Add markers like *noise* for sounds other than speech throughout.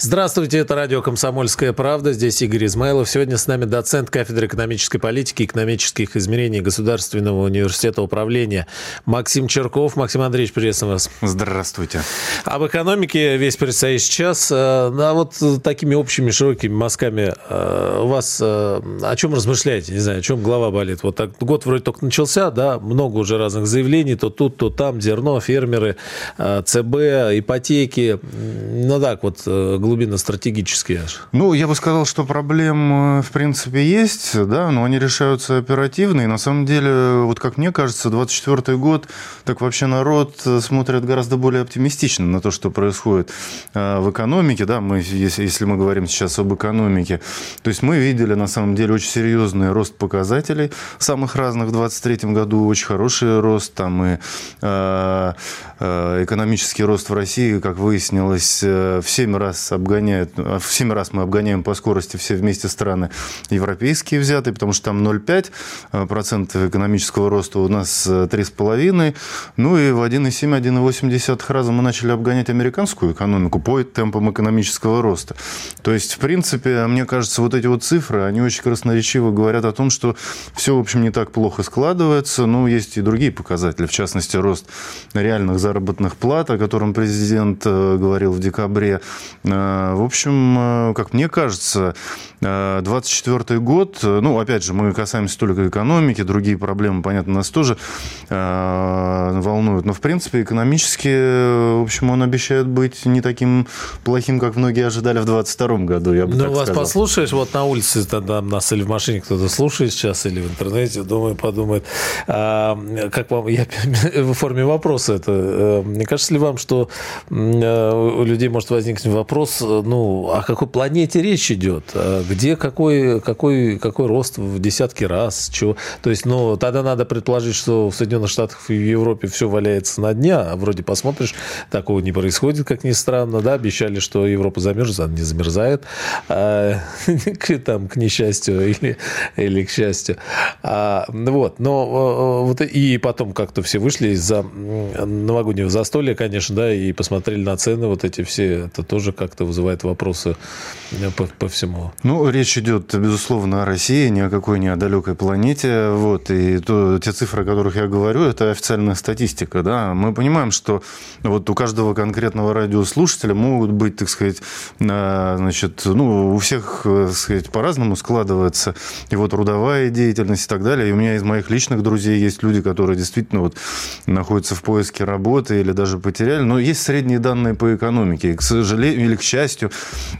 Здравствуйте, это радио «Комсомольская правда». Здесь Игорь Измайлов. Сегодня с нами доцент кафедры экономической политики и экономических измерений Государственного университета управления Максим Черков. Максим Андреевич, приветствую вас. Здравствуйте. Об экономике весь предстоящий час. А вот такими общими широкими мазками э, у вас э, о чем размышляете? Не знаю, о чем голова болит? Вот так, год вроде только начался, да, много уже разных заявлений, то тут, то там, зерно, фермеры, ЦБ, ипотеки. Ну так вот, глубинно стратегические? Ну, я бы сказал, что проблем, э, в принципе, есть, да, но они решаются оперативно. И на самом деле, вот как мне кажется, 24 год, так вообще народ э, смотрит гораздо более оптимистично на то, что происходит э, в экономике, да, мы, если, если мы говорим сейчас об экономике. То есть мы видели, на самом деле, очень серьезный рост показателей самых разных в 2023 году, очень хороший рост, там и экономический рост в России, как выяснилось, в 7 раз обгоняет, в 7 раз мы обгоняем по скорости все вместе страны европейские взятые, потому что там 0,5% экономического роста, у нас 3,5%. Ну и в 1,7-1,8 раза мы начали обгонять американскую экономику по темпам экономического роста. То есть, в принципе, мне кажется, вот эти вот цифры, они очень красноречиво говорят о том, что все, в общем, не так плохо складывается. Ну, есть и другие показатели, в частности, рост реальных заработных плат, о котором президент э, говорил в декабре. Э, в общем, э, как мне кажется, 24 год, ну, опять же, мы касаемся только экономики, другие проблемы, понятно, нас тоже волнуют, но, в принципе, экономически, в общем, он обещает быть не таким плохим, как многие ожидали в 22 году, я бы Ну, вас сказал. послушаешь, вот на улице там нас или в машине кто-то слушает сейчас, или в интернете, думаю, подумает, а, как вам, я *laughs* в форме вопроса это, мне кажется ли вам, что у людей может возникнуть вопрос, ну, о какой планете речь идет? А где какой, какой, какой рост в десятки раз? Чего? То есть, ну, тогда надо предположить, что в Соединенных Штатах и в Европе все валяется на дне, а вроде посмотришь, такого не происходит, как ни странно, да, обещали, что Европа замерзнет, она не замерзает, а, *laughs* к, там, к несчастью или, или к счастью. А, вот, но вот и потом как-то все вышли из-за новогоднего застолья, конечно, да, и посмотрели на цены вот эти все, это тоже как-то вызывает вопросы э, по, по всему. Ну, речь идет, безусловно, о России, ни о какой не о далекой планете. Вот, и то, те цифры, о которых я говорю, это официальная статистика. Да? Мы понимаем, что вот у каждого конкретного радиослушателя могут быть, так сказать, значит, ну, у всех, так сказать, по-разному складывается его трудовая деятельность и так далее. И у меня из моих личных друзей есть люди, которые действительно вот находятся в поиске работы или даже потеряли. Но есть средние данные по экономике. И, к сожалению или к счастью,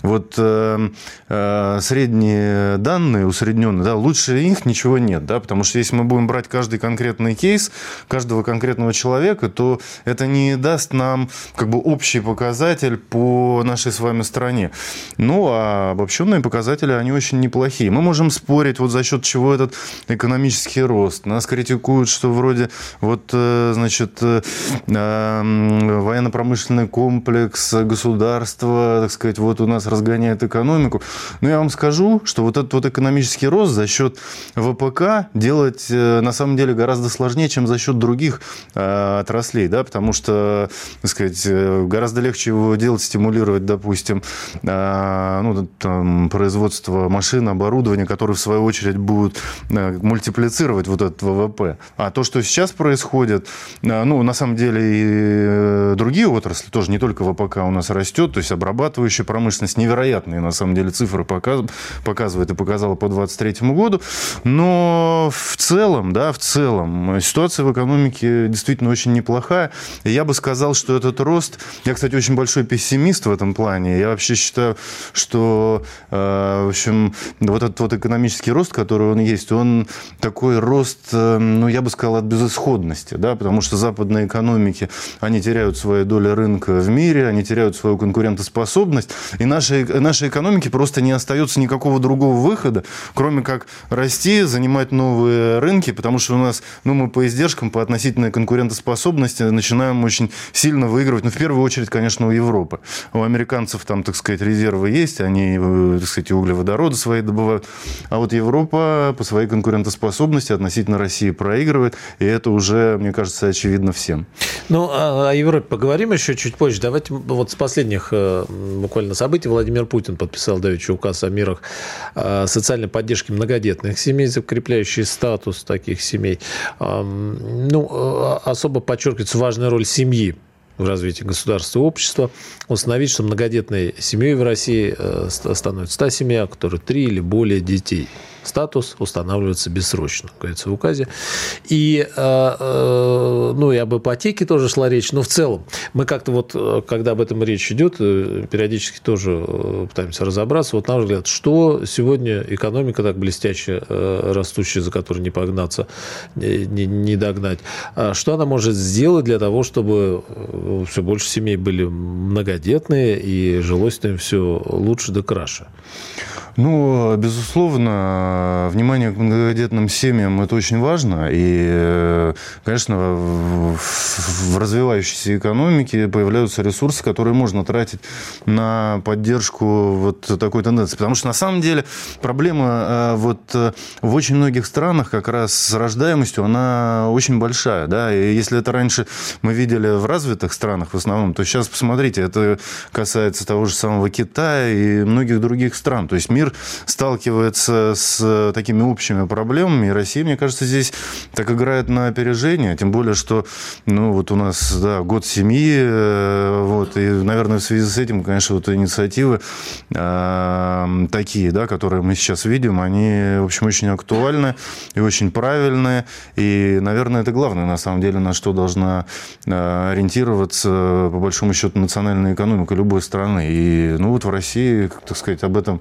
вот э, э, средние данные, усредненные, да, лучше их ничего нет, да, потому что если мы будем брать каждый конкретный кейс каждого конкретного человека, то это не даст нам как бы общий показатель по нашей с вами стране. Ну, а обобщенные показатели, они очень неплохие. Мы можем спорить, вот за счет чего этот экономический рост. Нас критикуют, что вроде вот, э, значит, э, военно-промышленный комплекс, государство, так сказать, вот у нас разгоняет экономику. Но я вам скажу, что вот этот вот экономический рост за счет ВПК делать э, на самом деле гораздо сложнее, чем за счет других отраслей, да, потому что, так сказать, гораздо легче его делать, стимулировать, допустим, ну, там, производство машин, оборудования, которые в свою очередь будут мультиплицировать вот этот ВВП. А то, что сейчас происходит, ну, на самом деле и э, другие отрасли тоже, не только ВПК у нас растет, то есть обрабатывающая промышленность невероятные, на самом деле, цифры показывает и показала по 2023 году. Но в целом, да, в целом, ситуация в экономике действительно очень неплохая. И я бы сказал, что этот рост... Я, кстати, очень большой пессимист в этом плане. Я вообще считаю, что, э, в общем, вот этот вот экономический рост, который он есть, он такой рост, э, ну, я бы сказал, от безысходности, да, потому что западные экономики, они теряют свои доли рынка в мире, они теряют свою конкурентоспособность, конкурентоспособность, и нашей, нашей экономике просто не остается никакого другого выхода, кроме как расти, занимать новые рынки, потому что у нас, ну, мы по издержкам, по относительной конкурентоспособности начинаем очень сильно выигрывать, ну, в первую очередь, конечно, у Европы. У американцев там, так сказать, резервы есть, они, э, так сказать, углеводороды свои добывают, а вот Европа по своей конкурентоспособности относительно России проигрывает, и это уже, мне кажется, очевидно всем. Ну, а о Европе поговорим еще чуть позже. Давайте вот с последних э, буквально событий Владимир Путин подписал давеча указ о мерах э, социальной поддержки многодетных семей, закрепляющий статус таких семей. Ну, э, особо подчеркивается важная роль семьи в развитии государства и общества, установить, что многодетной семьей в России становится та семья, у три или более детей статус устанавливается бессрочно, говорится в указе. И, э, э, ну, и об ипотеке тоже шла речь, но в целом мы как-то вот, э, когда об этом речь идет, периодически тоже пытаемся разобраться. Вот, на наш взгляд, что сегодня экономика так блестяще растущая, за которой не погнаться, не, догнать, а что она может сделать для того, чтобы все больше семей были многодетные и жилось им все лучше да краше? Ну, безусловно, внимание к многодетным семьям – это очень важно. И, конечно, в развивающейся экономике появляются ресурсы, которые можно тратить на поддержку вот такой тенденции. Потому что, на самом деле, проблема э, вот э, в очень многих странах как раз с рождаемостью, она очень большая. Да? И если это раньше мы видели в развитых странах в основном, то сейчас, посмотрите, это касается того же самого Китая и многих других стран. То есть мир сталкивается с такими общими проблемами, и Россия, мне кажется, здесь так играет на опережение, тем более, что, ну, вот у нас, да, год семьи, э, вот, и, наверное, в связи с этим, конечно, вот инициативы э, такие, да, которые мы сейчас видим, они, в общем, очень актуальны и очень правильные, и, наверное, это главное, на самом деле, на что должна э, ориентироваться, по большому счету, национальная экономика любой страны. И, ну, вот в России, так сказать, об этом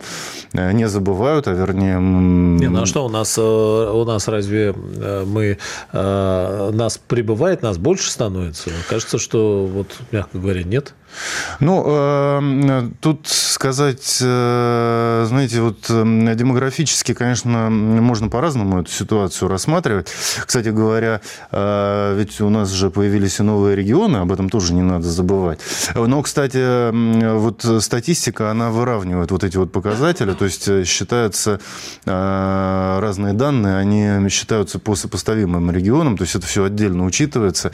Э, не забывают, а вернее... Не, ну а что у нас, э, у нас разве э, мы, нас прибывает, нас больше становится? Кажется, что вот, мягко говоря, нет. Ну, э, тут сказать, э, знаете, вот э, демографически, конечно, можно по-разному эту ситуацию рассматривать. Кстати говоря, ведь у нас же появились и новые регионы, об этом тоже не надо забывать. Но, кстати, вот статистика, она выравнивает вот эти вот показатели, то есть считаются разные данные, они считаются по сопоставимым регионам, то есть это все отдельно учитывается.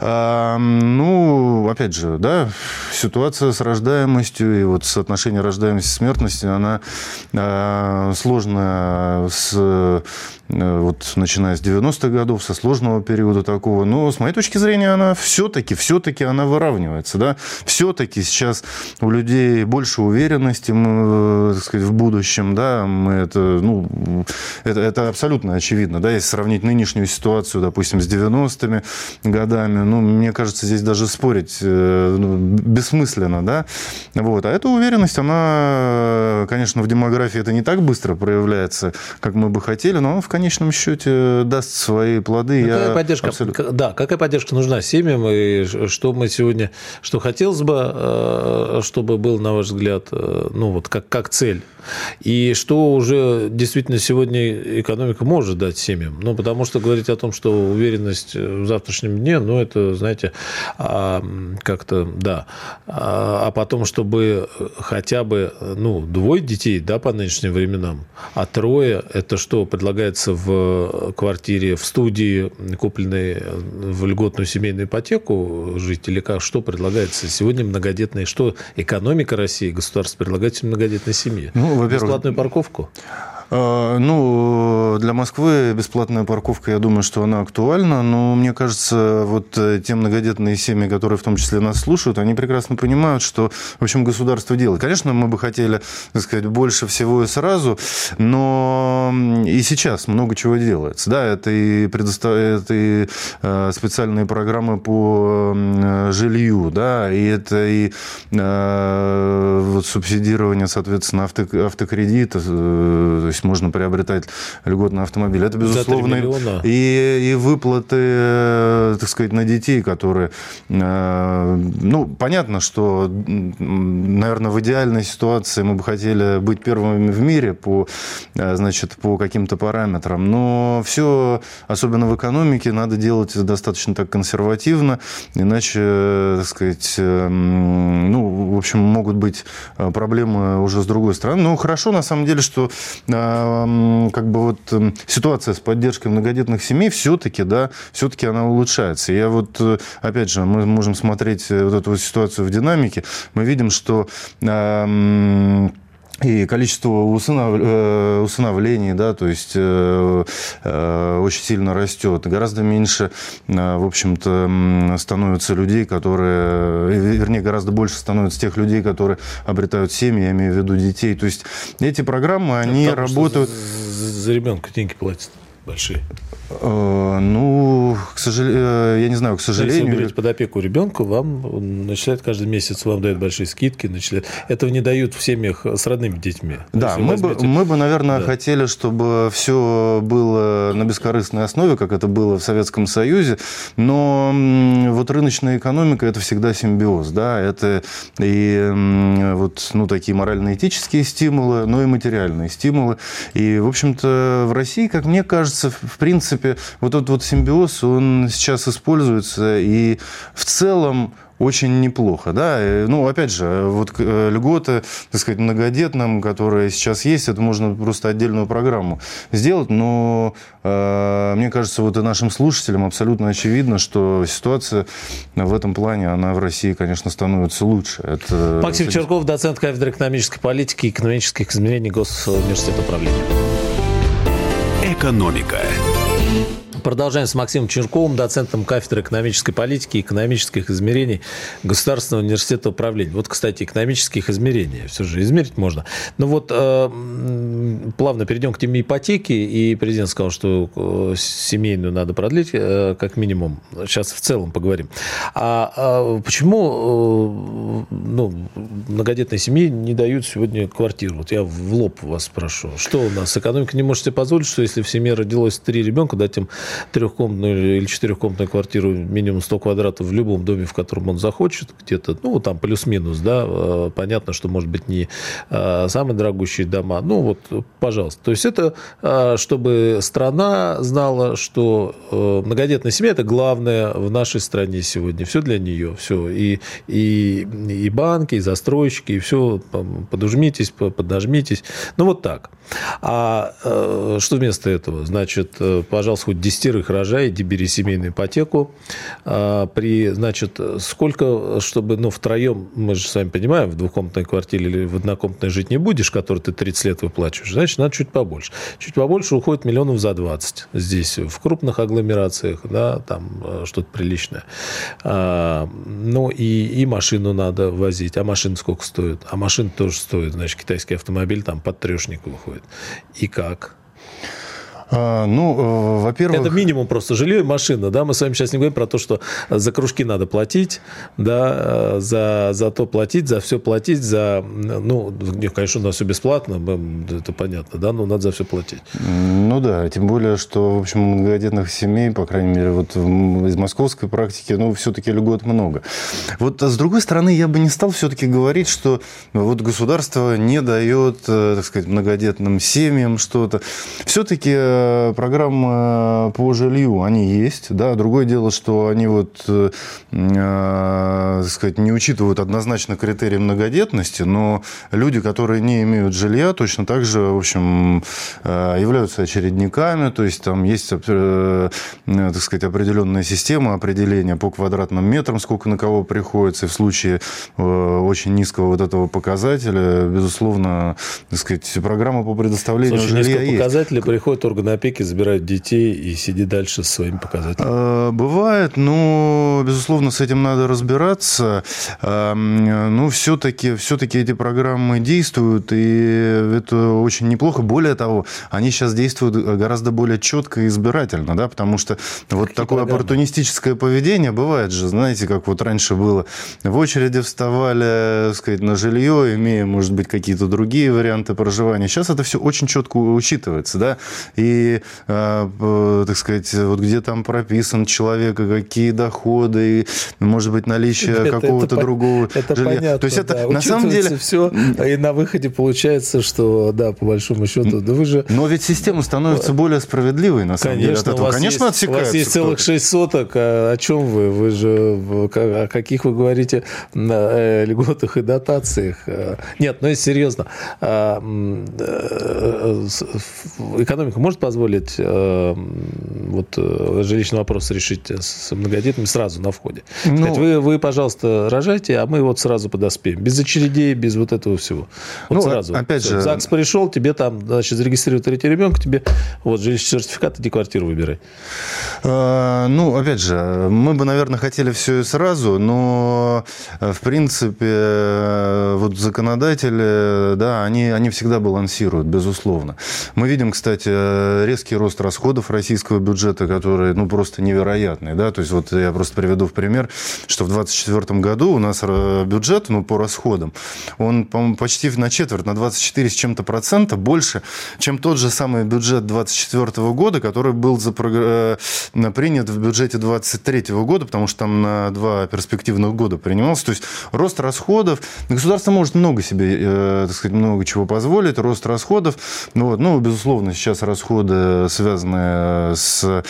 Ну, опять же, да, ситуация с рождаемостью и вот соотношение рождаемости и смертности, она э, сложная с Э, вот начиная с 90-х годов, со сложного периода такого. Но с моей точки зрения, она все-таки, все-таки она выравнивается. Да? Все-таки сейчас у людей больше уверенности э, так сказать, в будущем. Да? Мы это, ну, это, это абсолютно очевидно. Да? Если сравнить нынешнюю ситуацию, допустим, с 90-ми годами, ну, мне кажется, здесь даже спорить э, ну, бессмысленно. Да? Вот. А эта уверенность, она, конечно, в демографии это не так быстро проявляется, как мы бы хотели, но в конечном счете даст свои плоды. Какая, поддержка, абсолютно... да, какая поддержка нужна семьям, и что мы сегодня, что хотелось бы, э, чтобы был, на ваш взгляд, э, ну вот как, как цель, и что уже действительно сегодня экономика может дать семьям. Ну, потому что говорить о том, что уверенность в завтрашнем дне, ну, это, знаете, а, как-то, да. А, а потом, чтобы хотя бы, ну, двое детей, да, по нынешним временам, а трое, это что, предлагается в квартире, в студии, купленной в льготную семейную ипотеку жить, или как, что предлагается сегодня многодетные, что экономика России, государство предлагает многодетной семье? Ну, во-первых, Бесплатную парковку? А, ну, для Москвы бесплатная парковка, я думаю, что она актуальна, но мне кажется, вот э, те многодетные семьи, которые в том числе нас слушают, они прекрасно понимают, что, в общем, государство делает. Конечно, мы бы хотели, так сказать, больше всего и сразу, но и сейчас много чего делается. Да, это и, предостав... это и э, специальные программы по жилью, да, и это и э, вот субсидирование, соответственно, авто... автокредита, есть можно приобретать льготный автомобиль. Это, безусловно, и, и выплаты, так сказать, на детей, которые... Ну, понятно, что, наверное, в идеальной ситуации мы бы хотели быть первыми в мире по, значит, по каким-то параметрам, но все, особенно в экономике, надо делать достаточно так консервативно, иначе, так сказать, ну, в общем, могут быть проблемы уже с другой стороны. Ну, хорошо, на самом деле, что как бы вот ситуация с поддержкой многодетных семей все-таки, да, все-таки она улучшается. Я вот, э, опять же, мы можем смотреть э, вот эту вот ситуацию в динамике, мы видим, что и количество усынов... Э, усыновлений, да, то есть э, э, очень сильно растет. Гораздо меньше, в общем-то, становится людей, которые, вернее, гораздо больше становится тех людей, которые обретают семьи, я имею в виду детей. То есть эти программы, они Потому работают... За, за ребенка деньги платят большие. Э, ну, к сожалению, э, я не знаю, к сожалению... Если вы берете под опеку ребенка, вам начисляют каждый месяц, вам дают большие скидки, начисляют. Этого не дают в семьях с родными детьми. Да, мы, возьмете... бы, мы бы, наверное, да. хотели, чтобы все было на бескорыстной основе, как это было в Советском Союзе, но вот рыночная экономика – это всегда симбиоз, да, это и вот, ну, такие морально-этические стимулы, но и материальные стимулы. И, в общем-то, в России, как мне кажется, в принципе, принципе, вот этот вот симбиоз, он сейчас используется, и в целом очень неплохо, да. Ну, опять же, вот э, льготы, так сказать, многодетным, которые сейчас есть, это можно просто отдельную программу сделать, но э, мне кажется, вот и нашим слушателям абсолютно очевидно, что ситуация в этом плане, она в России, конечно, становится лучше. Это... Максим Черков, доцент кафедры экономической политики и экономических измерений Госуниверситета управления. Экономика. Продолжаем с Максимом Черковым, доцентом кафедры экономической политики и экономических измерений Государственного университета управления. Вот, кстати, экономических измерений. Все же измерить можно. Ну вот, э, плавно перейдем к теме ипотеки. И президент сказал, что э, семейную надо продлить, э, как минимум. Сейчас в целом поговорим. А, а почему э, ну, многодетной семье не дают сегодня квартиру? Вот я в лоб вас спрошу. Что у нас? Экономика не может себе позволить, что если в семье родилось три ребенка, дать им трехкомнатную или четырехкомнатную квартиру минимум 100 квадратов в любом доме, в котором он захочет, где-то, ну, там плюс-минус, да, э, понятно, что, может быть, не э, самые дорогущие дома, ну, вот, пожалуйста. То есть это, э, чтобы страна знала, что многодетная семья – это главное в нашей стране сегодня, все для нее, все, и, и, и банки, и застройщики, и все, подожмитесь, поднажмитесь, ну, вот так. А что вместо этого? Значит, пожалуйста, хоть 10 шестерых рожаете, бери семейную ипотеку. А при, значит, сколько, чтобы, ну, втроем, мы же сами понимаем, в двухкомнатной квартире или в однокомнатной жить не будешь, который ты 30 лет выплачиваешь, значит, надо чуть побольше. Чуть побольше уходит миллионов за 20 здесь, в крупных агломерациях, да, там э, что-то приличное. А, ну, и, и машину надо возить. А машина сколько стоит? А машина тоже стоит, значит, китайский автомобиль там под трешник выходит. И как? А, ну, э, во-первых... Это минимум просто жилье и машина, да, мы с вами сейчас не говорим про то, что за кружки надо платить, да, э, за, за то платить, за все платить, за, ну, конечно, у нас все бесплатно, это понятно, да, но надо за все платить. Ну да, тем более, что, в общем, многодетных семей, по крайней мере, вот из московской практики, ну, все-таки льгот много. Вот, а с другой стороны, я бы не стал все-таки говорить, что вот государство не дает, э, так сказать, многодетным семьям что-то. Все-таки программы по жилью, они есть, да, другое дело, что они вот, э, э, так сказать, не учитывают однозначно критерии многодетности, но люди, которые не имеют жилья, точно так же, в общем, э, являются очередниками, то есть там есть, э, так сказать, определенная система определения по квадратным метрам, сколько на кого приходится, и в случае э, очень низкого вот этого показателя, безусловно, так сказать, программа по предоставлению Слушай, жилья есть. показателей. Приходит орган на опеке, забирают детей и сиди дальше со своими показателями. Э, бывает, но, безусловно, с этим надо разбираться. Эм, ну, все-таки все эти программы действуют, и это очень неплохо. Более того, они сейчас действуют гораздо более четко и избирательно, да, потому что вот Какие такое программы? оппортунистическое поведение бывает же, знаете, как вот раньше было. В очереди вставали, так сказать, на жилье, имея, может быть, какие-то другие варианты проживания. Сейчас это все очень четко учитывается, да, и, э, так сказать, вот где там прописан человек, какие доходы, и, может быть, наличие какого-то другого это жилья. Понятно, То есть это да. на самом деле... все, и на выходе получается, что, да, по большому счету, да вы же... Но ведь система становится более справедливой, на самом Конечно, деле, от этого. Конечно, есть. У вас есть целых шесть соток, а о чем вы? Вы же, о каких вы говорите э, льготах и дотациях? Э, нет, ну, если серьезно, а, э, экономика может позволить вот жилищный вопрос решить с многодетными сразу на входе? Ну, Сказать, вы, вы, пожалуйста, рожайте, а мы вот сразу подоспеем. Без очередей, без вот этого всего. Вот ну, сразу. Опять Все. же... ЗАГС пришел, тебе там, значит, зарегистрируют третий ребенка, тебе вот жилищный сертификат, иди квартиру выбирай. А, ну, опять же, мы бы, наверное, хотели все и сразу, но, э, в принципе, э, вот законодатели, да, они, они всегда балансируют, безусловно. Мы видим, кстати, резкий рост расходов российского бюджета, который, ну, просто невероятный, да, то есть вот я просто приведу в пример, что в 2024 году у нас э, бюджет, ну, по расходам, он, по-моему, почти на четверть, на 24 с чем-то процента больше, чем тот же самый бюджет 2024 года, который был запро... принят в бюджете 2023 года, потому что там на два перспективных года принимался. То есть рост расходов. Государство может много себе, э, так сказать, много чего позволить. Рост расходов. Ну, вот, ну, безусловно, сейчас расходы связаны с,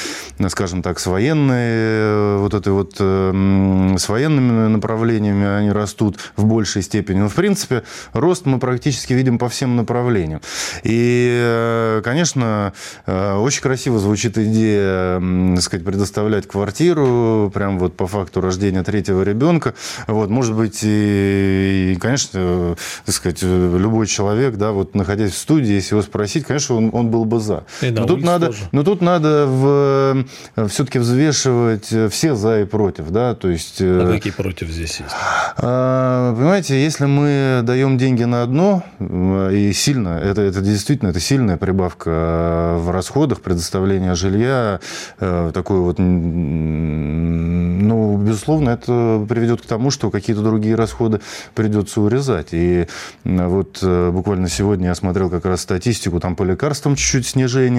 скажем так, с военной, э, вот этой вот, э, с военными направлениями, они растут в большей степени. Но, в принципе, рост мы практически видим по всем направлениям. И, конечно, очень красиво звучит идея, так сказать, предоставлять квартиру, прям вот по факту рождения третьего ребенка. Вот, может быть, и, и конечно, так сказать, любой человек, да, вот находясь в студии, если его спросить, конечно, он, он был бы за. И но, тут надо, но тут надо в, все-таки взвешивать все за и против, да, то есть... А какие против здесь есть? А, понимаете, если мы даем деньги на одно, и сильно, это, это действительно, это сильная прибавка в расходах, предоставления жилья, э, такой вот ну, безусловно, это приведет к тому, что какие-то другие расходы придется урезать. И вот э, буквально сегодня я смотрел как раз статистику, там по лекарствам чуть-чуть снижение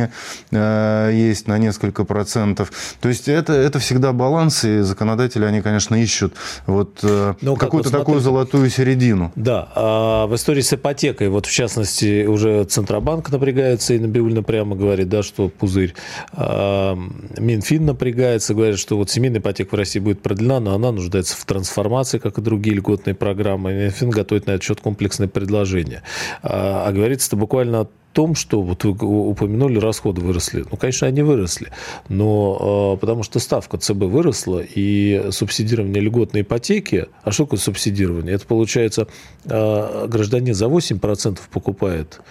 э, есть на несколько процентов. То есть это, это всегда баланс, и законодатели, они, конечно, ищут вот э, ну, какую-то вот такую золотую середину. Да, а в истории с ипотекой, вот в частности, уже Центробанк напрягается и Набиульна прямо говорит, да, что пузырь. А, Минфин напрягается, говорит, что вот семейная ипотека в России будет продлена, но она нуждается в трансформации, как и другие льготные программы. Минфин готовит на этот счет комплексное предложение. А, а говорится-то буквально том, что вот вы упомянули, расходы выросли. Ну, конечно, они выросли, но а, потому что ставка ЦБ выросла, и субсидирование льготной ипотеки, а что такое субсидирование? Это получается, а, гражданин за 8% покупает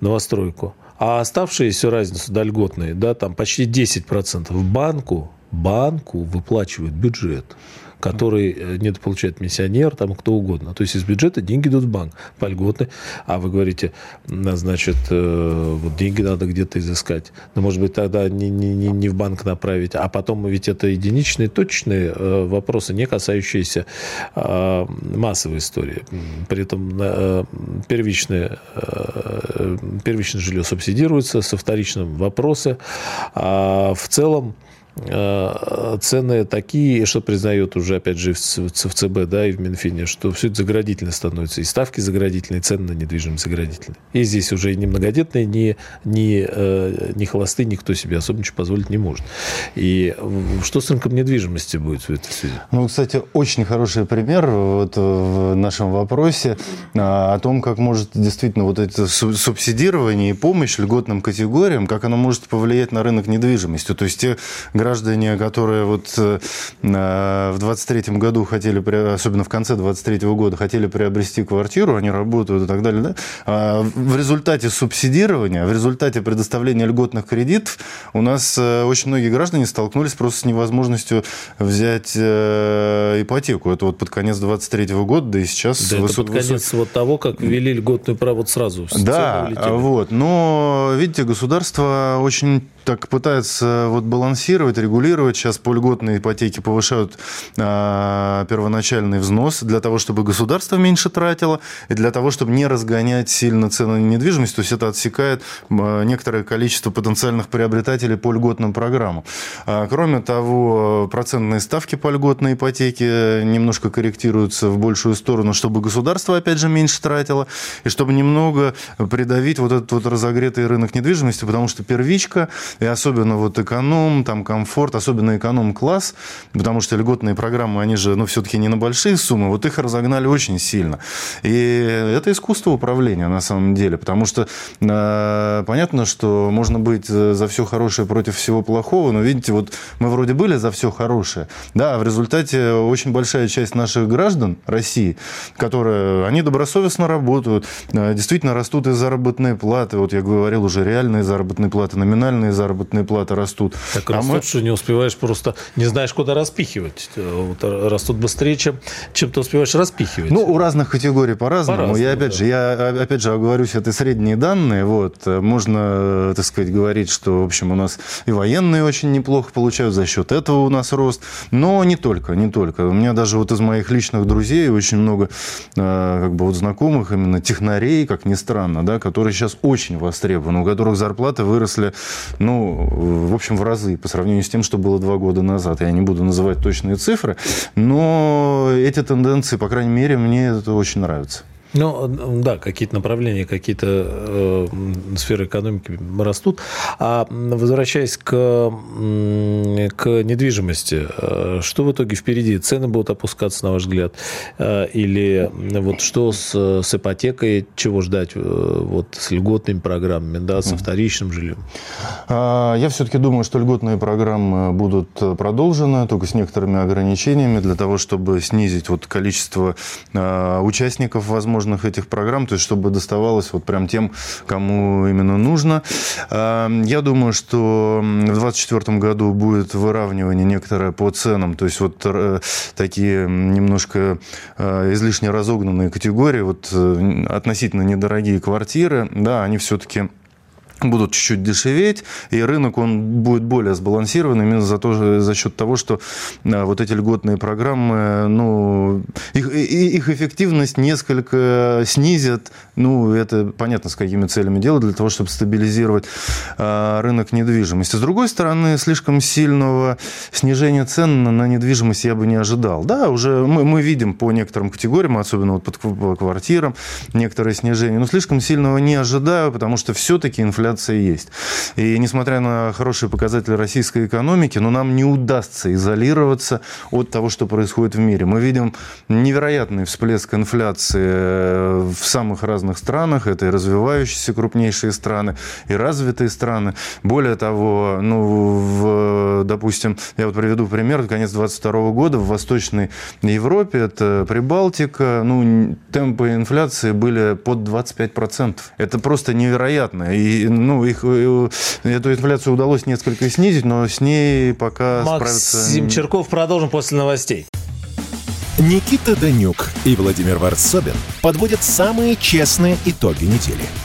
новостройку, а оставшиеся разницу до льготной, да, там почти 10% банку банку выплачивает бюджет который э, недополучает пенсионер, там кто угодно. То есть из бюджета деньги идут в банк по льготной, а вы говорите, значит, э, вот деньги надо где-то изыскать. Но, может быть, тогда не, не, не в банк направить, а потом ведь это единичные, точные э, вопросы, не касающиеся массовой истории. При этом первичное, первичное жилье субсидируется, со вторичным вопросы. А в целом цены такие, что признают уже, опять же, в ЦБ, да, и в Минфине, что все это заградительно становится. И ставки заградительные, и цены на недвижимость заградительные. И здесь уже ни многодетные, ни, ни, э, ни холостые никто себе особо ничего позволить не может. И что с рынком недвижимости будет в этой связи? Ну, кстати, очень хороший пример вот в нашем вопросе а, о том, как может действительно вот это субсидирование и помощь льготным категориям, как оно может повлиять на рынок недвижимости. То есть те граждане, которые вот э, в 23 году хотели, особенно в конце 23 года, хотели приобрести квартиру, они работают и так далее, да? А в результате субсидирования, в результате предоставления льготных кредитов у нас очень многие граждане столкнулись просто с невозможностью взять ипотеку. Это вот под конец 23 года, да и сейчас... Да, высо... это под конец вот того, как ввели льготную право вот сразу. Да, вот. Но, видите, государство очень так пытается вот балансировать, регулировать. Сейчас по льготной ипотеке повышают э, первоначальный взнос для того, чтобы государство меньше тратило, и для того, чтобы не разгонять сильно цены на недвижимость. То есть это отсекает э, некоторое количество потенциальных приобретателей по льготным программам. А, кроме того, процентные ставки по льготной ипотеке немножко корректируются в большую сторону, чтобы государство, опять же, меньше тратило, и чтобы немного придавить вот этот вот разогретый рынок недвижимости, потому что первичка и особенно вот эконом, там комфорт, особенно эконом-класс, потому что льготные программы, они же, ну, все-таки не на большие суммы, вот их разогнали очень сильно. И это искусство управления на самом деле, потому что э, понятно, что можно быть э, за все хорошее против всего плохого, но видите, вот мы вроде были за все хорошее, да, а в результате очень большая часть наших граждан России, которые, они добросовестно работают, э, действительно растут и заработные платы, вот я говорил уже, реальные заработные платы, номинальные заработные заработные платы растут. Так а растут, мы... что не успеваешь просто, не знаешь, куда распихивать. Вот растут быстрее, чем, чем ты успеваешь распихивать. Ну, у разных категорий по-разному. по я, опять да. же, я, опять же, оговорюсь, это средние данные. Вот. Можно, так сказать, говорить, что, в общем, у нас и военные очень неплохо получают, за счет этого у нас рост. Но не только, не только. У меня даже вот из моих личных друзей очень много э, как бы вот знакомых именно технарей, как ни странно, да, которые сейчас очень востребованы, у которых зарплаты выросли, ну, в общем, в разы по сравнению с тем, что было два года назад. Я не буду называть точные цифры, но эти тенденции, по крайней мере, мне это очень нравится. Ну, да, какие-то направления, какие-то э, сферы экономики растут. А возвращаясь к, к недвижимости, э, что в итоге впереди? Цены будут опускаться, на ваш взгляд? Э, или вот что с, с ипотекой, чего ждать э, вот с льготными программами, да, со вторичным жильем? А, я все-таки думаю, что льготные программы будут продолжены, только с некоторыми ограничениями для того, чтобы снизить вот количество участников, возможно, возможных этих программ, то есть чтобы доставалось вот прям тем, кому именно нужно. А, я думаю, что в 2024 году будет выравнивание некоторое по ценам, то есть вот э, такие немножко э, излишне разогнанные категории, вот э, относительно недорогие квартиры, да, они все-таки будут чуть-чуть дешеветь, и рынок он будет более сбалансирован именно за, то, за счет того, что а, вот эти льготные программы, ну, их, их эффективность несколько снизят, ну, это понятно, с какими целями делать, для того, чтобы стабилизировать а, рынок недвижимости. С другой стороны, слишком сильного снижения цен на недвижимость я бы не ожидал. Да, уже мы, мы видим по некоторым категориям, особенно вот по квартирам, некоторые снижения, но слишком сильного не ожидаю, потому что все-таки инфляция инфляция есть. И несмотря на хорошие показатели российской экономики, но нам не удастся изолироваться от того, что происходит в мире. Мы видим невероятный всплеск инфляции э, в самых разных странах. Это и развивающиеся крупнейшие страны, и развитые страны. Более того, ну, в, допустим, я вот приведу пример, конец 22 года в Восточной Европе, это Прибалтика, ну, темпы инфляции были под 25%. Это просто невероятно. И ну, их, э, эту инфляцию удалось несколько снизить, но с ней пока Максим справиться... Максим Черков, продолжим после новостей. Никита Данюк и Владимир Варсобин подводят самые честные итоги недели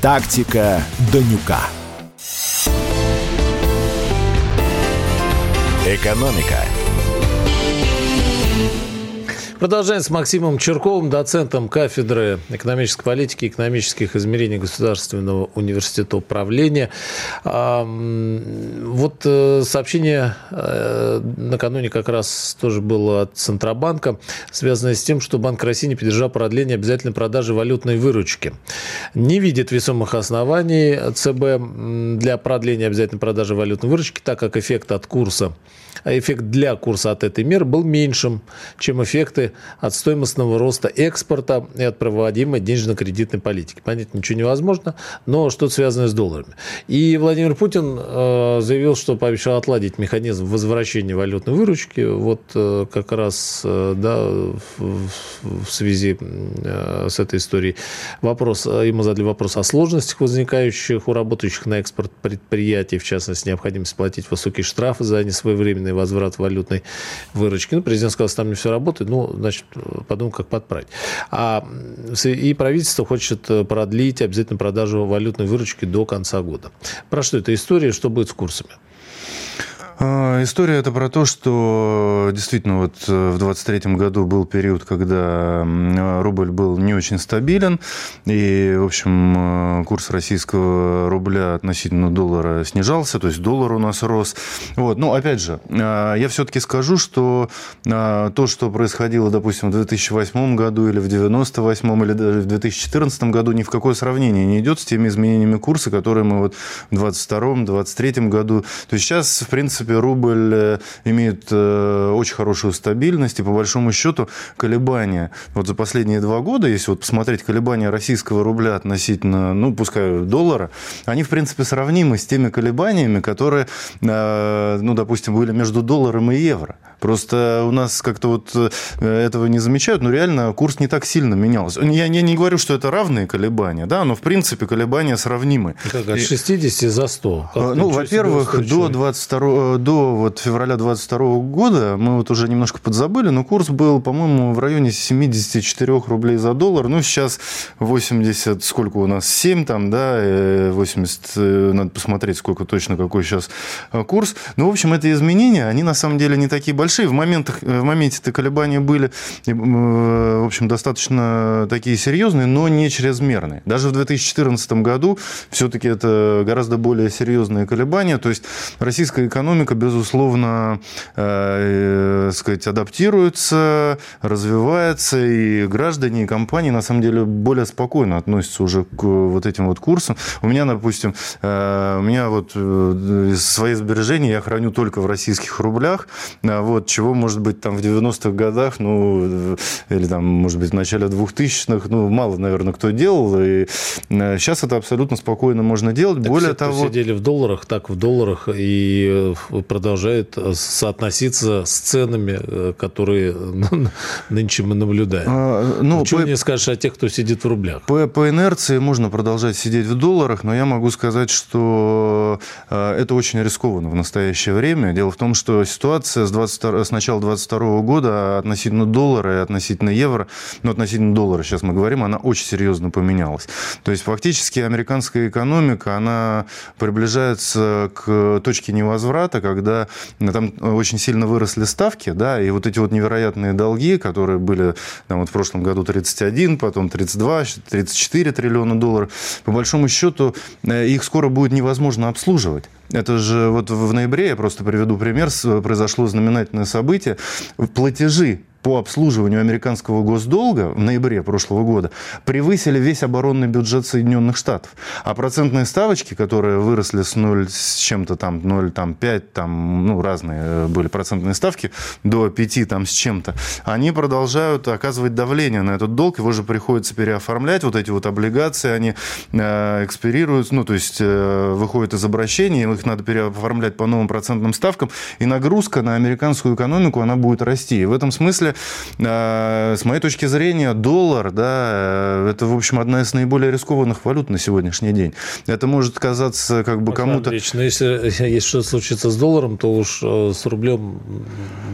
«Тактика Данюка». Экономика. Продолжаем с Максимом Черковым, доцентом кафедры экономической политики и экономических измерений Государственного университета управления. Вот э, сообщение э, накануне как раз тоже было от Центробанка, связанное с тем, что Банк России не поддержал продление обязательной продажи валютной выручки. Не видит весомых оснований ЦБ для продления обязательной продажи валютной выручки, так как эффект от курса эффект для курса от этой меры был меньшим, чем эффекты от стоимостного роста экспорта и от проводимой денежно-кредитной политики. Понять ничего невозможно, но что-то связанное с долларами. И Владимир Путин э, заявил, что пообещал отладить механизм возвращения валютной выручки. Вот э, как раз э, да, в связи с этой историей вопрос, ему задали вопрос о сложностях, возникающих у работающих на экспорт предприятий, в частности, необходимость платить высокие штрафы за несвоевременные возврат валютной выручки. Ну, президент сказал, что там не все работает, ну, значит, подумал, как подправить. А, и правительство хочет продлить обязательно продажу валютной выручки до конца года. Про что эта история, что будет с курсами? А, история это про то, что действительно вот э, в 23 году был период, когда рубль был не очень стабилен, и, в общем, э, курс российского рубля относительно доллара снижался, то есть доллар у нас рос. Вот. Ну, опять же, я все-таки скажу, что то, что происходило, допустим, в 2008 году или в 98 или даже в 2014 году, ни в какое сравнение не идет с теми изменениями курса, которые мы вот в 22-23 году. То есть сейчас, в принципе, принципе, рубль э, имеет э, очень хорошую стабильность, и по большому счету колебания вот за последние два года, если вот посмотреть колебания российского рубля относительно, ну, пускай доллара, они, в принципе, сравнимы с теми колебаниями, которые, э, ну, допустим, были между долларом и евро. Просто у нас как-то вот этого не замечают, но реально курс не так сильно менялся. Я, я не говорю, что это равные колебания, да, но в принципе колебания сравнимы. Как от 60 за 100? Как ну, во-первых, до 22 до вот февраля 22 года мы вот уже немножко подзабыли, но курс был, по-моему, в районе 74 рублей за доллар. Ну, сейчас 80, сколько у нас, 7 там, да, 80, э, э, надо посмотреть, сколько точно, какой сейчас э, курс. Ну, в общем, эти изменения, они на самом деле не такие большие. В, моментах, в моменте-то колебания были, в общем, достаточно такие серьезные, но не чрезмерные. Даже в 2014 году все-таки это гораздо более серьезные колебания. То есть российская экономика экономика, безусловно, э, э, сказать, адаптируется, развивается, и граждане, и компании, на самом деле, более спокойно относятся уже к вот этим вот курсам. У меня, допустим, э, у меня вот э, свои сбережения я храню только в российских рублях, вот, чего, может быть, там в 90-х годах, ну, или там, может быть, в начале 2000-х, ну, мало, наверное, кто делал, и сейчас это абсолютно спокойно можно делать. Так Более все, того... сидели в долларах, так в долларах, и продолжает э, соотноситься с ценами, э, которые нынче мы наблюдаем. А, ну, Чего по... не скажешь о тех, кто сидит в рублях? По, по инерции можно продолжать сидеть в долларах, но я могу сказать, что э, это очень рискованно в настоящее время. Дело в том, что ситуация с, 22, с начала 2022 года относительно доллара и относительно евро, ну, относительно доллара сейчас мы говорим, она очень серьезно поменялась. То есть, фактически, американская экономика, она приближается к точке невозврата, когда там очень сильно выросли ставки, да, и вот эти вот невероятные долги, которые были там, вот в прошлом году 31, потом 32, 34 триллиона долларов, по большому счету э, их скоро будет невозможно обслуживать. Это же вот в ноябре, я просто приведу пример, произошло знаменательное событие. Платежи по обслуживанию американского госдолга в ноябре прошлого года превысили весь оборонный бюджет Соединенных Штатов. А процентные ставочки, которые выросли с 0 с чем-то там, 0,5, там, ну, разные э, были процентные ставки, до 5 там с чем-то, они продолжают оказывать давление на этот долг, его же приходится переоформлять, вот эти вот облигации, они э, экспирируют, ну, то есть э, выходят из обращения, их надо переоформлять по новым процентным ставкам, и нагрузка на американскую экономику, она будет расти. И в этом смысле смысле, э, с моей точки зрения, доллар, да, э, это, в общем, одна из наиболее рискованных валют на сегодняшний день. Это может казаться как бы кому-то... но ну, если, если что-то случится с долларом, то уж э, с рублем,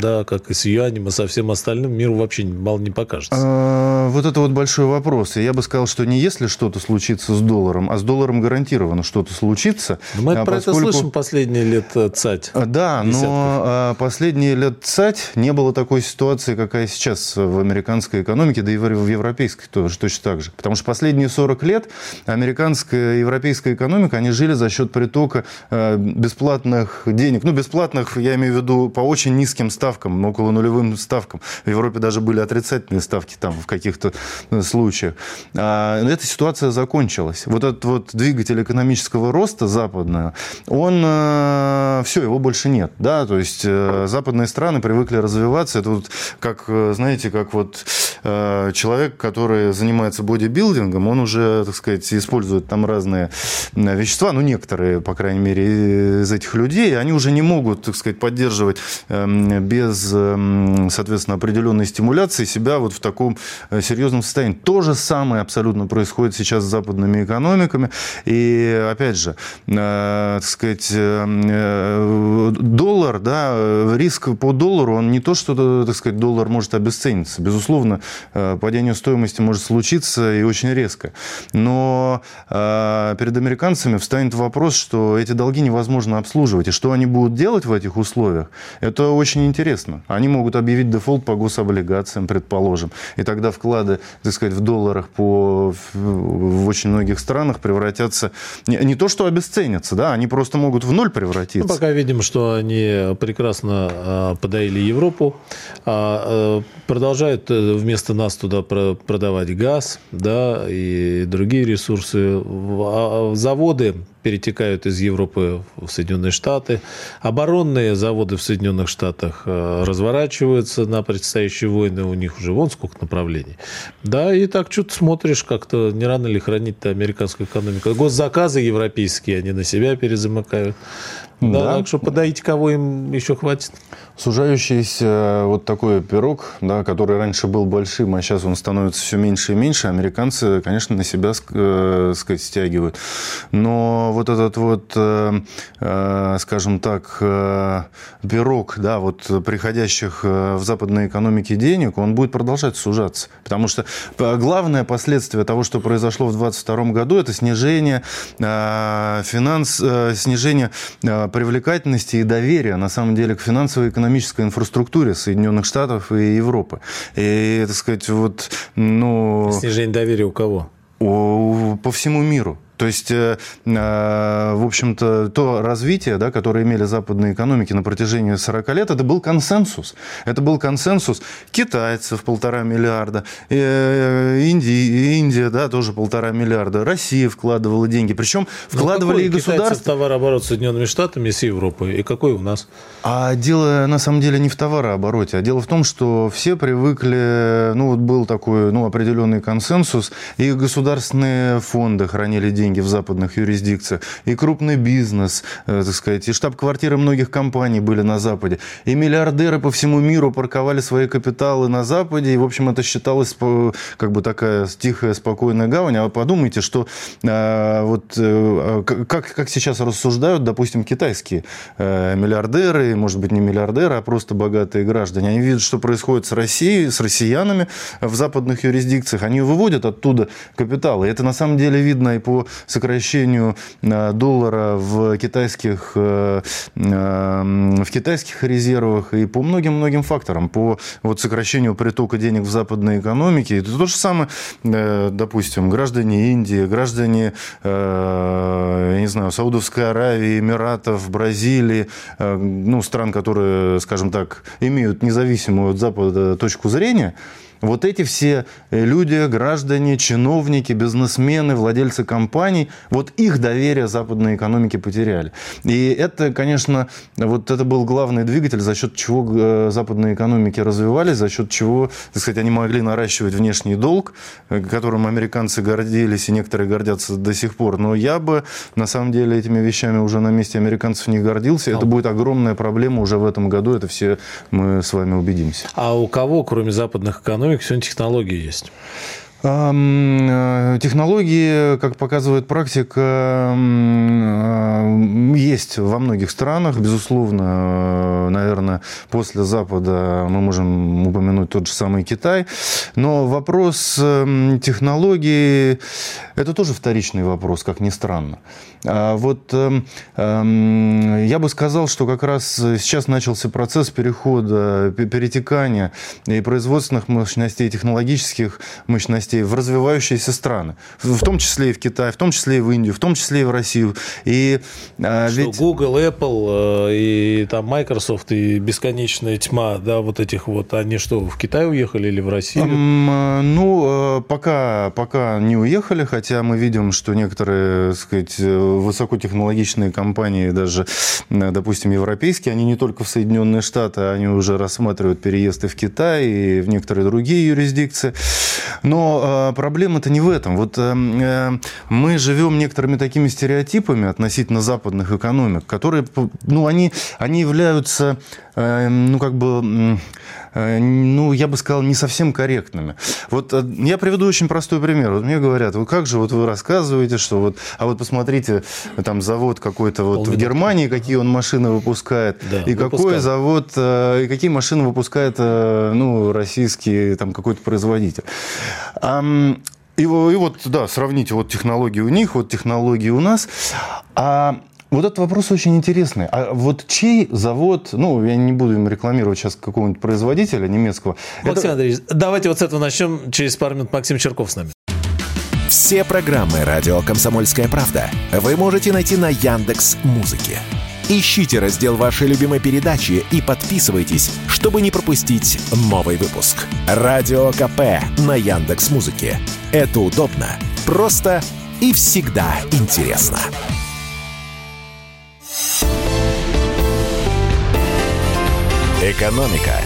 да, как и с юанем, и со всем остальным миру вообще мало не покажется. А, вот это вот большой вопрос. я бы сказал, что не если что-то случится с долларом, а с долларом гарантированно что-то случится. Но мы а про поскольку... это слышим последние лет цать. Да, десятков. но последние лет цать не было такой ситуации, какая сейчас в американской экономике, да и в европейской тоже точно так же. Потому что последние 40 лет американская и европейская экономика, они жили за счет притока э, бесплатных денег. Ну, бесплатных, я имею в виду, по очень низким ставкам, около нулевым ставкам. В Европе даже были отрицательные ставки там в каких-то э, случаях. А, эта ситуация закончилась. Вот этот вот двигатель экономического роста западного, он, э, все, его больше нет. Да? То есть западные страны привыкли развиваться. Это вот как, знаете, как вот человек, который занимается бодибилдингом, он уже, так сказать, использует там разные вещества, ну, некоторые, по крайней мере, из этих людей, они уже не могут, так сказать, поддерживать эм, без, эм, соответственно, определенной стимуляции себя вот в таком э, серьезном состоянии. То же самое абсолютно происходит сейчас с западными экономиками. И, опять же, э, так сказать, э, доллар, да, риск по доллару, он не то, что, так сказать, доллар может обесцениться. Безусловно, падение стоимости может случиться и очень резко. Но перед американцами встанет вопрос, что эти долги невозможно обслуживать. И что они будут делать в этих условиях, это очень интересно. Они могут объявить дефолт по гособлигациям, предположим. И тогда вклады, так сказать, в долларах по, в очень многих странах превратятся... Не, то, что обесценятся, да, они просто могут в ноль превратиться. Ну, пока видим, что они прекрасно а, подоили Европу, а, продолжают э, вместо нас туда продавать газ, да, и другие ресурсы. Заводы перетекают из Европы в Соединенные Штаты. Оборонные заводы в Соединенных Штатах э, разворачиваются на предстоящие войны. У них уже вон сколько направлений. Да, и так что-то смотришь, как-то не рано ли хранить-то американскую экономику. Госзаказы европейские они на себя перезамыкают. Да, да. так что подоить кого им еще хватит. Сужающийся э, вот такой пирог, да, который раньше был большим, а сейчас он становится все меньше и меньше, американцы, конечно, на себя э, сказать, стягивают. Но вот этот вот, э, э, скажем так, э, пирог, да, вот приходящих э, в западной экономике денег, он будет продолжать сужаться. Потому что главное последствие того, что произошло в 2022 году, это снижение э, финанс, э, снижение э, привлекательности и доверия, на самом деле, к финансово-экономической инфраструктуре Соединенных Штатов и Европы. И, так сказать, вот, ну... Снижение доверия у кого? по всему миру. То есть, э, э, в общем-то, то развитие, да, которое имели западные экономики на протяжении 40 лет, это был консенсус. Это был консенсус китайцев полтора миллиарда, э, Индии, Индия, да, тоже полтора миллиарда, Россия вкладывала деньги. Причем ну, вкладывали и государства. товарооборот с Соединенными Штатами, с Европой, и какой у нас? А дело, на самом деле, не в товарообороте, а дело в том, что все привыкли, ну, вот был такой, ну, определенный консенсус, и государственные фонды хранили деньги деньги в западных юрисдикциях, и крупный бизнес, э, так сказать, и штаб-квартиры многих компаний были на Западе, и миллиардеры по всему миру парковали свои капиталы на Западе, и, в общем, это считалось как бы такая тихая, спокойная гавань. А подумайте, что а, вот а, как, как сейчас рассуждают, допустим, китайские миллиардеры, может быть, не миллиардеры, а просто богатые граждане. Они видят, что происходит с Россией, с россиянами в западных юрисдикциях. Они выводят оттуда капиталы. Это на самом деле видно и по сокращению э, доллара в китайских, э, э, в китайских резервах и по многим-многим факторам, по вот сокращению притока денег в западной экономике. Это то же самое, допустим, граждане Индии, граждане, я не знаю, Саудовской Аравии, Эмиратов, Бразилии, ну, стран, которые, скажем так, имеют независимую от Запада точку зрения, вот эти все э, люди, граждане, чиновники, бизнесмены, владельцы компаний, вот их доверие западной экономике потеряли. И это, конечно, вот это был главный двигатель, за счет чего э, западные экономики развивались, за счет чего, так сказать, они могли наращивать внешний долг, э, которым американцы гордились, и некоторые гордятся до сих пор. Но я бы, на самом деле, этими вещами уже на месте американцев не гордился. Это будет огромная проблема уже в этом году, это все мы с вами убедимся. А у кого, кроме западных экономик, экономике сегодня технологии есть. Э, технологии, как показывает практика, э, есть во многих странах. Безусловно, наверное, после Запада мы можем упомянуть тот же самый Китай. Но вопрос технологий – это тоже вторичный вопрос, как ни странно. А вот эм, эм, я бы сказал, что как раз сейчас начался процесс перехода, перетекания и производственных мощностей, и технологических мощностей в развивающиеся страны. В том числе и в Китай, в том числе и в Индию, в том числе и в Россию. И, а, что ведь... Google, Apple э, и там Microsoft и бесконечная тьма, да, вот этих вот, они что, в Китай уехали или в Россию? Э, ну, э, пока, пока не уехали, хотя мы видим, что некоторые, так сказать, высокотехнологичные компании, даже, допустим, европейские, они не только в Соединенные Штаты, они уже рассматривают переезды в Китай и в некоторые другие юрисдикции. Но э, проблема-то не в этом. Вот э, э, мы живем некоторыми такими стереотипами относительно западных экономик, которые, ну, они, они являются, ну, как бы ну, я бы сказал, не совсем корректными. Вот э, я приведу очень простой пример. Вот мне говорят, вы как же, вот вы рассказываете, что вот, а вот посмотрите, там завод какой-то вот в Германии, какие он машины выпускает, да, и выпускает. какой завод, э, и какие машины выпускает, ну, российский там какой-то производитель. И, и вот, да, сравните вот технологии у них, вот технологии у нас. А вот этот вопрос очень интересный. А вот чей завод, ну, я не буду им рекламировать сейчас какого-нибудь производителя немецкого. Максим это... Андреевич, давайте вот с этого начнем. Через пару минут Максим Черков с нами. Все программы «Радио Комсомольская правда» вы можете найти на Яндекс Музыке. Ищите раздел вашей любимой передачи и подписывайтесь, чтобы не пропустить новый выпуск. Радио КП на Яндекс Музыке. Это удобно, просто и всегда интересно. Экономика.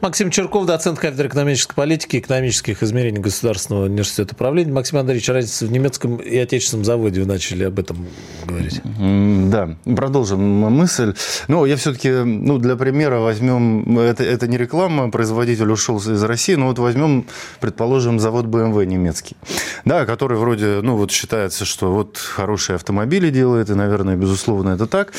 Максим Черков, доцент кафедры экономической политики и экономических измерений Государственного университета управления. Максим Андреевич, разница в немецком и отечественном заводе, вы начали об этом говорить. Да, продолжим мысль. Ну, я все-таки, ну, для примера возьмем, это, это не реклама, производитель ушел из России, но вот возьмем, предположим, завод BMW немецкий, да, который вроде, ну, вот считается, что вот хорошие автомобили делает, и, наверное, безусловно, это так.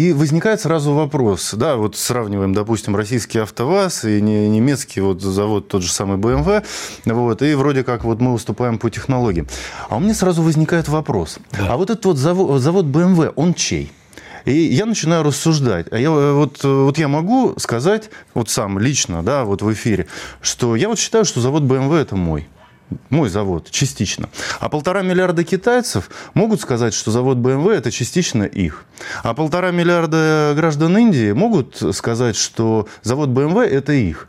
И возникает сразу вопрос, да, вот сравниваем, допустим, российский АвтоВАЗ и немецкий вот завод тот же самый BMW, вот, и вроде как вот мы уступаем по технологиям. А у меня сразу возникает вопрос, да. а вот этот вот завод, завод BMW, он чей? И я начинаю рассуждать. А я, вот, вот я могу сказать, вот сам лично, да, вот в эфире, что я вот считаю, что завод BMW это мой мой завод, частично. А полтора миллиарда китайцев могут сказать, что завод BMW – это частично их. А полтора миллиарда граждан Индии могут сказать, что завод BMW – это их.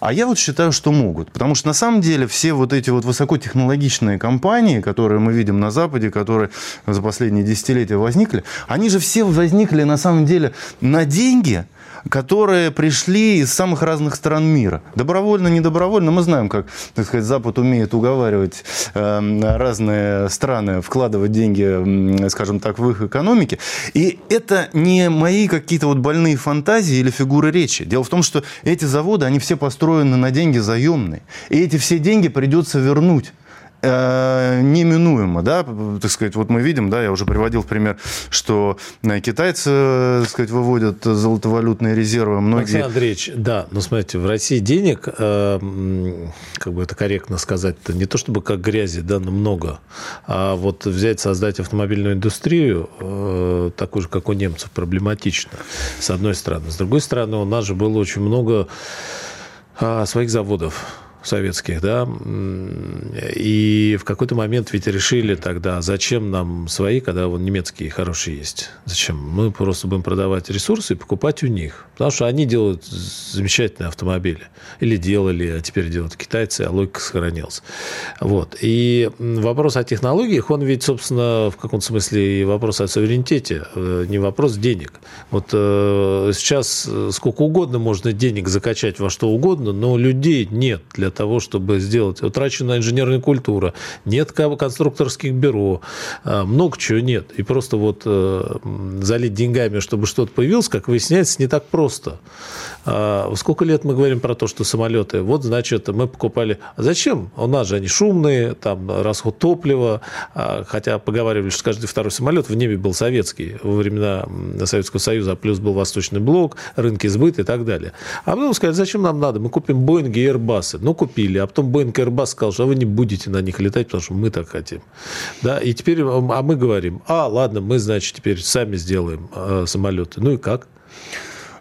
А я вот считаю, что могут. Потому что на самом деле все вот эти вот высокотехнологичные компании, которые мы видим на Западе, которые за последние десятилетия возникли, они же все возникли на самом деле на деньги – которые пришли из самых разных стран мира. Добровольно, недобровольно. Мы знаем, как, так сказать, Запад умеет уговаривать эм, разные страны вкладывать деньги, скажем так, в их экономики. И это не мои какие-то вот больные фантазии или фигуры речи. Дело в том, что эти заводы, они все построены на деньги заемные. И эти все деньги придется вернуть э, неминуемо, да, так сказать, вот мы видим, да, я уже приводил в пример, что э, китайцы, э, так сказать, выводят золотовалютные резервы, многие... Максим Андреевич, да, но смотрите, в России денег, как бы это корректно сказать, -то, не то чтобы как грязи, да, но много, а вот взять, создать автомобильную индустрию, такую же, как у немцев, проблематично, с одной стороны. С другой стороны, у нас же было очень много своих заводов, советских, да, и в какой-то момент ведь решили тогда, зачем нам свои, когда вон немецкие хорошие есть. Зачем? Мы просто будем продавать ресурсы и покупать у них. Потому что они делают замечательные автомобили. Или делали, а теперь делают китайцы, а логика сохранилась. Вот. И вопрос о технологиях, он ведь, собственно, в каком-то смысле и вопрос о суверенитете, э, не вопрос денег. Вот э, сейчас сколько угодно можно денег закачать во что угодно, но людей нет для того, чтобы сделать. Утрачена инженерная культура, нет конструкторских бюро, а, много чего нет. И просто вот э, залить деньгами, чтобы что-то появилось, как выясняется, не так просто. А, сколько лет мы говорим про то, что самолеты, вот, значит, мы покупали... А зачем? У нас же они шумные, там расход топлива, а, хотя поговаривали, что каждый второй самолет в небе был советский во времена Советского Союза, плюс был Восточный блок, рынки сбыта и так далее. А потом сказали, зачем нам надо? Мы купим Боинги и Airbus. Ну, купили. А потом Боинг Airbus сказал, что вы не будете на них летать, потому что мы так хотим. Да, и теперь, а мы говорим, а, ладно, мы, значит, теперь сами сделаем э, самолеты. Ну и как?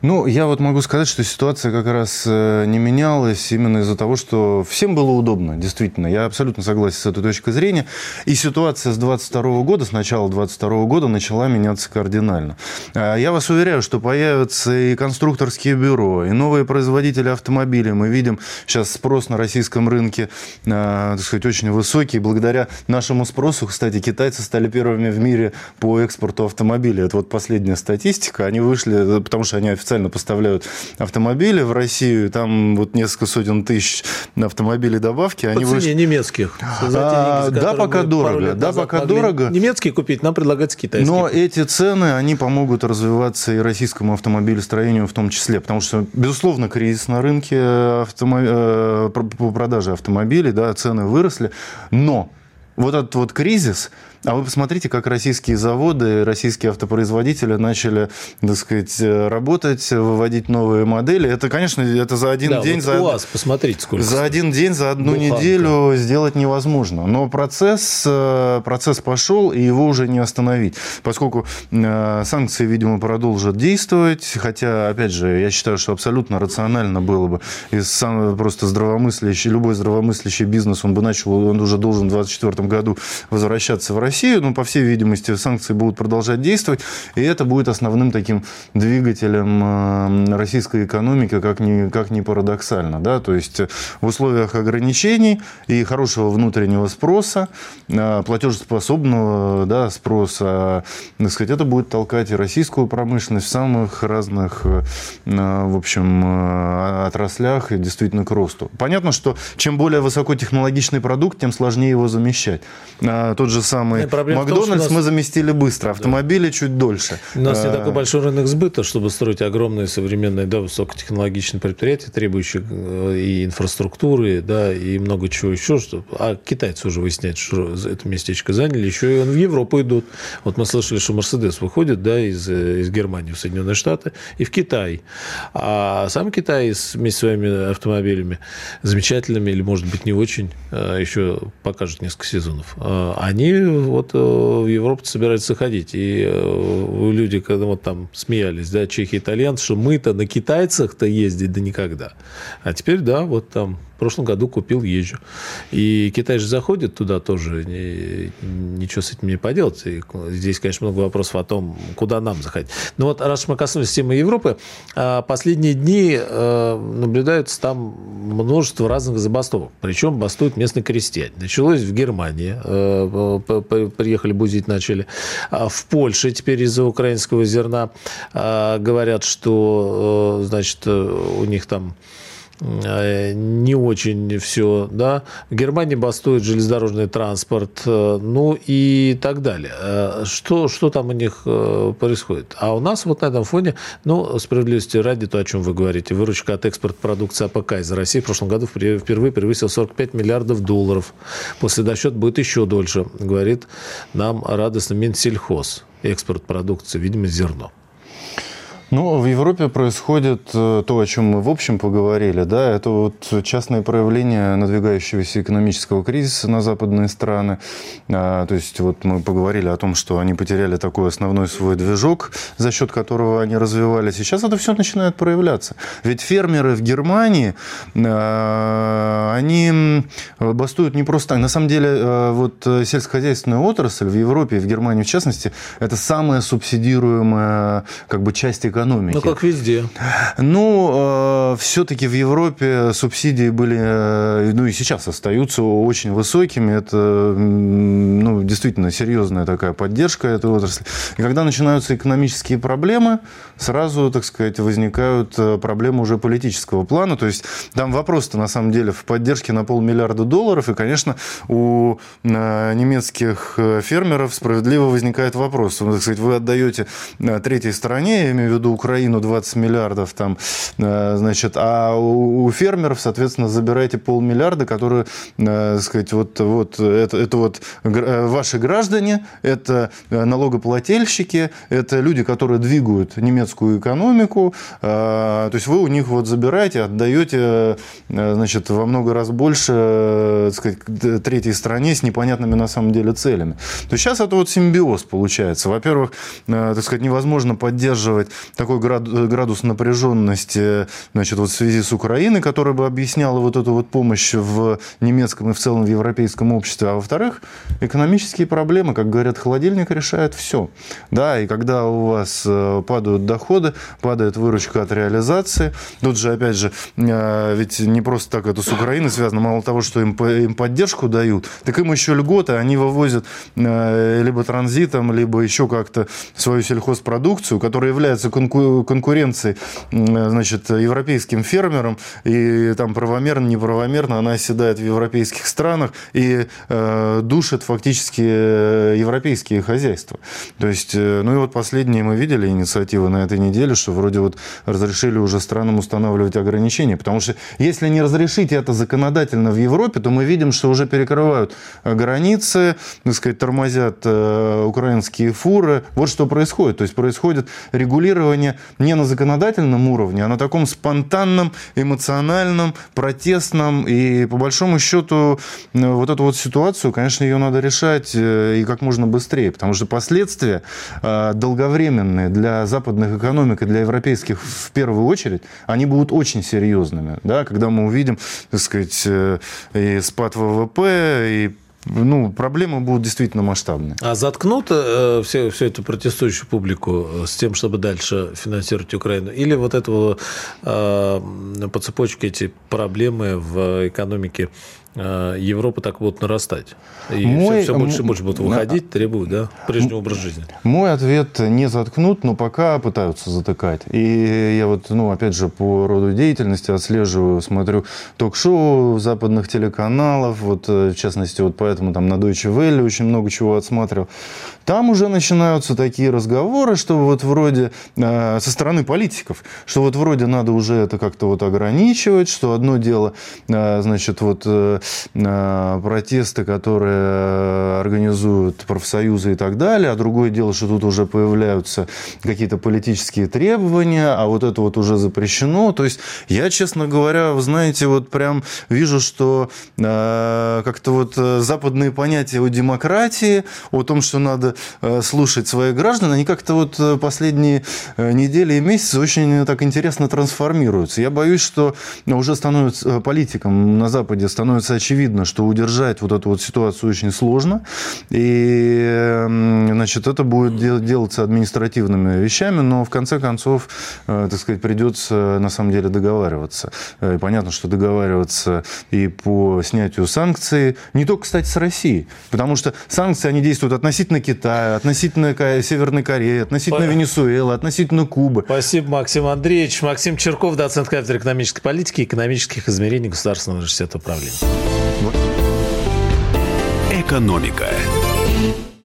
Ну, я вот могу сказать, что ситуация как раз э, не менялась именно из-за того, что всем было удобно, действительно. Я абсолютно согласен с этой точкой зрения. И ситуация с 22 года, с начала 22 года начала меняться кардинально. А, я вас уверяю, что появятся и конструкторские бюро, и новые производители автомобилей. Мы видим сейчас спрос на российском рынке, а, так сказать, очень высокий. Благодаря нашему спросу, кстати, китайцы стали первыми в мире по экспорту автомобилей. Это вот последняя статистика. Они вышли, потому что они официально официально поставляют автомобили в Россию. Там вот несколько сотен тысяч автомобилей добавки. По они цене выш... немецких. А, да, пока дорого. Да, пока дорого. Немецкие купить, нам предлагать китайские. Но эти цены, они помогут развиваться и российскому автомобилестроению в том числе. Потому что, безусловно, кризис на рынке автомо... Э, по продаже автомобилей, да, цены выросли. Но вот этот вот кризис, а вы посмотрите, как российские заводы, российские автопроизводители начали, так сказать, работать, выводить новые модели. Это, конечно, это за один да, день... Вот за, у вас, посмотрите, сколько. За один день, за одну Буханка. неделю сделать невозможно. Но процесс, э, процесс пошел, и его уже не остановить. Поскольку э, санкции, видимо, продолжат действовать, хотя, опять же, я считаю, что абсолютно рационально было бы, и сам просто здравомыслящий, любой здравомыслящий бизнес, он бы начал, он уже должен в 2024 году возвращаться в Россию, Россию, но, по всей видимости, санкции будут продолжать действовать, и это будет основным таким двигателем э, российской экономики, как ни, как ни парадоксально. Да? То есть в условиях ограничений и хорошего внутреннего спроса, э, платежеспособного да, спроса, так сказать, это будет толкать и российскую промышленность в самых разных э, в общем, отраслях и действительно к росту. Понятно, что чем более высокотехнологичный продукт, тем сложнее его замещать. Тот же самый Макдональдс мы заместили быстро, автомобили да. чуть дольше. У нас не такой большой рынок сбыта, чтобы строить огромные современные, да, высокотехнологичные предприятия, требующие э, и инфраструктуры, да, и много чего еще. Что... А китайцы уже выясняют, что это местечко заняли, еще и в Европу идут. Вот мы слышали, что Мерседес выходит, да, из, э, из Германии в Соединенные Штаты и в Китай. А сам Китай вместе с своими автомобилями замечательными или, может быть, не очень, э, еще покажет несколько сезонов. Они вот э, в Европу собираются ходить. И э, люди, когда вот там смеялись, да, чехи, итальянцы, что мы-то на китайцах-то ездить да никогда. А теперь, да, вот там в прошлом году купил, езжу. И Китай же заходит туда тоже, ничего с этим не поделать. И здесь, конечно, много вопросов о том, куда нам заходить. Но вот раз мы коснулись темы Европы, а, последние дни э, наблюдается там множество разных забастовок. Причем бастуют местные крестьяне. Началось в Германии, э, приехали бузить начали. А в Польше теперь из-за украинского зерна а, говорят, что, э, значит, у них там не очень все, да. В Германии бастует железнодорожный транспорт, э, ну и так далее. Э, что, что там у них происходит? А у нас вот на этом фоне, ну, справедливости ради, то, о чем вы говорите, выручка от экспорта продукции АПК из России в прошлом году впервые превысила 45 миллиардов долларов. После досчета будет еще больше, говорит нам радостно Минсельхоз. Экспорт продукции, видимо, зерно. Ну, в Европе происходит э, то, о чем мы в общем поговорили, да, это вот частные проявления надвигающегося экономического кризиса на западные страны. А, то есть вот мы поговорили о том, что они потеряли такой основной свой движок, за счет которого они развивались. Сейчас это все начинает проявляться. Ведь фермеры в Германии, а, они бастуют не просто так. На самом деле, а, вот сельскохозяйственная отрасль в Европе, в Германии в частности, это самая субсидируемая как бы часть экономики. Ну, как везде. Ну, э, все-таки в Европе субсидии были, э, ну и сейчас остаются очень высокими. Это, ну, действительно серьезная такая поддержка этой отрасли. И когда начинаются экономические проблемы, сразу, так сказать, возникают э, проблемы уже политического плана. То есть там вопрос-то на самом деле в, под, поддержки на полмиллиарда долларов. И, конечно, у немецких фермеров справедливо возникает вопрос. Так сказать, вы отдаете третьей стране, я имею в виду Украину, 20 миллиардов там, значит, а у фермеров, соответственно, забираете полмиллиарда, которые, так сказать, вот, вот это, это вот ваши граждане, это налогоплательщики, это люди, которые двигают немецкую экономику. То есть вы у них вот забираете, отдаете, значит, во много раз больше, так сказать, третьей стране с непонятными на самом деле целями. То есть сейчас это вот симбиоз получается. Во-первых, так сказать, невозможно поддерживать такой градус напряженности, значит, вот в связи с Украиной, которая бы объясняла вот эту вот помощь в немецком и в целом в европейском обществе. А во-вторых, экономические проблемы, как говорят, холодильник решает все. Да, и когда у вас э, падают доходы, падает выручка от реализации, тут же, опять же, э, ведь не просто так это с Украиной связано, мало того, что им, им поддержку дают, так им еще льготы, они вывозят э, либо транзитом, либо еще как-то свою сельхозпродукцию, которая является конкуренцией, значит, европейским фермерам, и там правомерно, неправомерно она оседает в европейских странах и э, душит фактически э, европейские хозяйства. То есть, э, ну и вот последние мы видели инициативы на этой неделе, что вроде вот разрешили уже странам устанавливать ограничения, потому что если не разрешить это законодательно в Европе, то мы видим, что уже перекрывают границы, так сказать, тормозят э, украинские фуры. Вот что происходит. То есть происходит регулирование не на законодательном уровне, а на таком спонтанном, эмоциональном, протестном. И по большому счету э, вот эту вот ситуацию, конечно, ее надо решать э, и как можно быстрее, потому что последствия долговременные для западных экономик и для европейских в первую очередь, они будут очень серьезными. Да? Когда мы увидим, так сказать, и спад ВВП, и ну, проблемы будут действительно масштабные. А заткнут э, все, всю эту протестующую публику э, с тем, чтобы дальше финансировать Украину? Или вот этого э, по цепочке эти проблемы в экономике Э, Европа так будет нарастать. И мой, все, все больше и больше будут выходить, требуют да, прежнего образа жизни. Мой ответ не заткнут, но пока пытаются затыкать. И я вот, ну, опять же, по роду деятельности отслеживаю, смотрю ток-шоу западных телеканалов, вот, э, в частности, вот поэтому там на Deutsche Welle очень много чего отсматривал. Там уже начинаются такие разговоры, что вот вроде э, со стороны политиков, что вот вроде надо уже это как-то вот ограничивать, что одно дело, э, значит, вот э, Э, протесты, которые организуют профсоюзы и так далее, а другое дело, что тут уже появляются какие-то политические требования, а вот это вот уже запрещено. То есть я, честно говоря, вы знаете, вот прям вижу, что э, как-то вот э, западные понятия о демократии, о том, что надо э, слушать своих граждан, они как-то вот э, последние недели и месяцы очень так интересно трансформируются. Я боюсь, что уже становится политикам на Западе становится очевидно, что удержать вот эту вот ситуацию очень сложно. И, значит, это будет делаться административными вещами, но в конце концов, э, так сказать, придется на самом деле договариваться. Э, и понятно, что договариваться и по снятию санкций, не только, кстати, с Россией, потому что санкции, они действуют относительно Китая, относительно Северной Кореи, относительно Понятно. Венесуэлы, относительно Кубы. Спасибо, Максим Андреевич. Максим Черков, доцент кафедры экономической политики и экономических измерений Государственного университета управления. Экономика.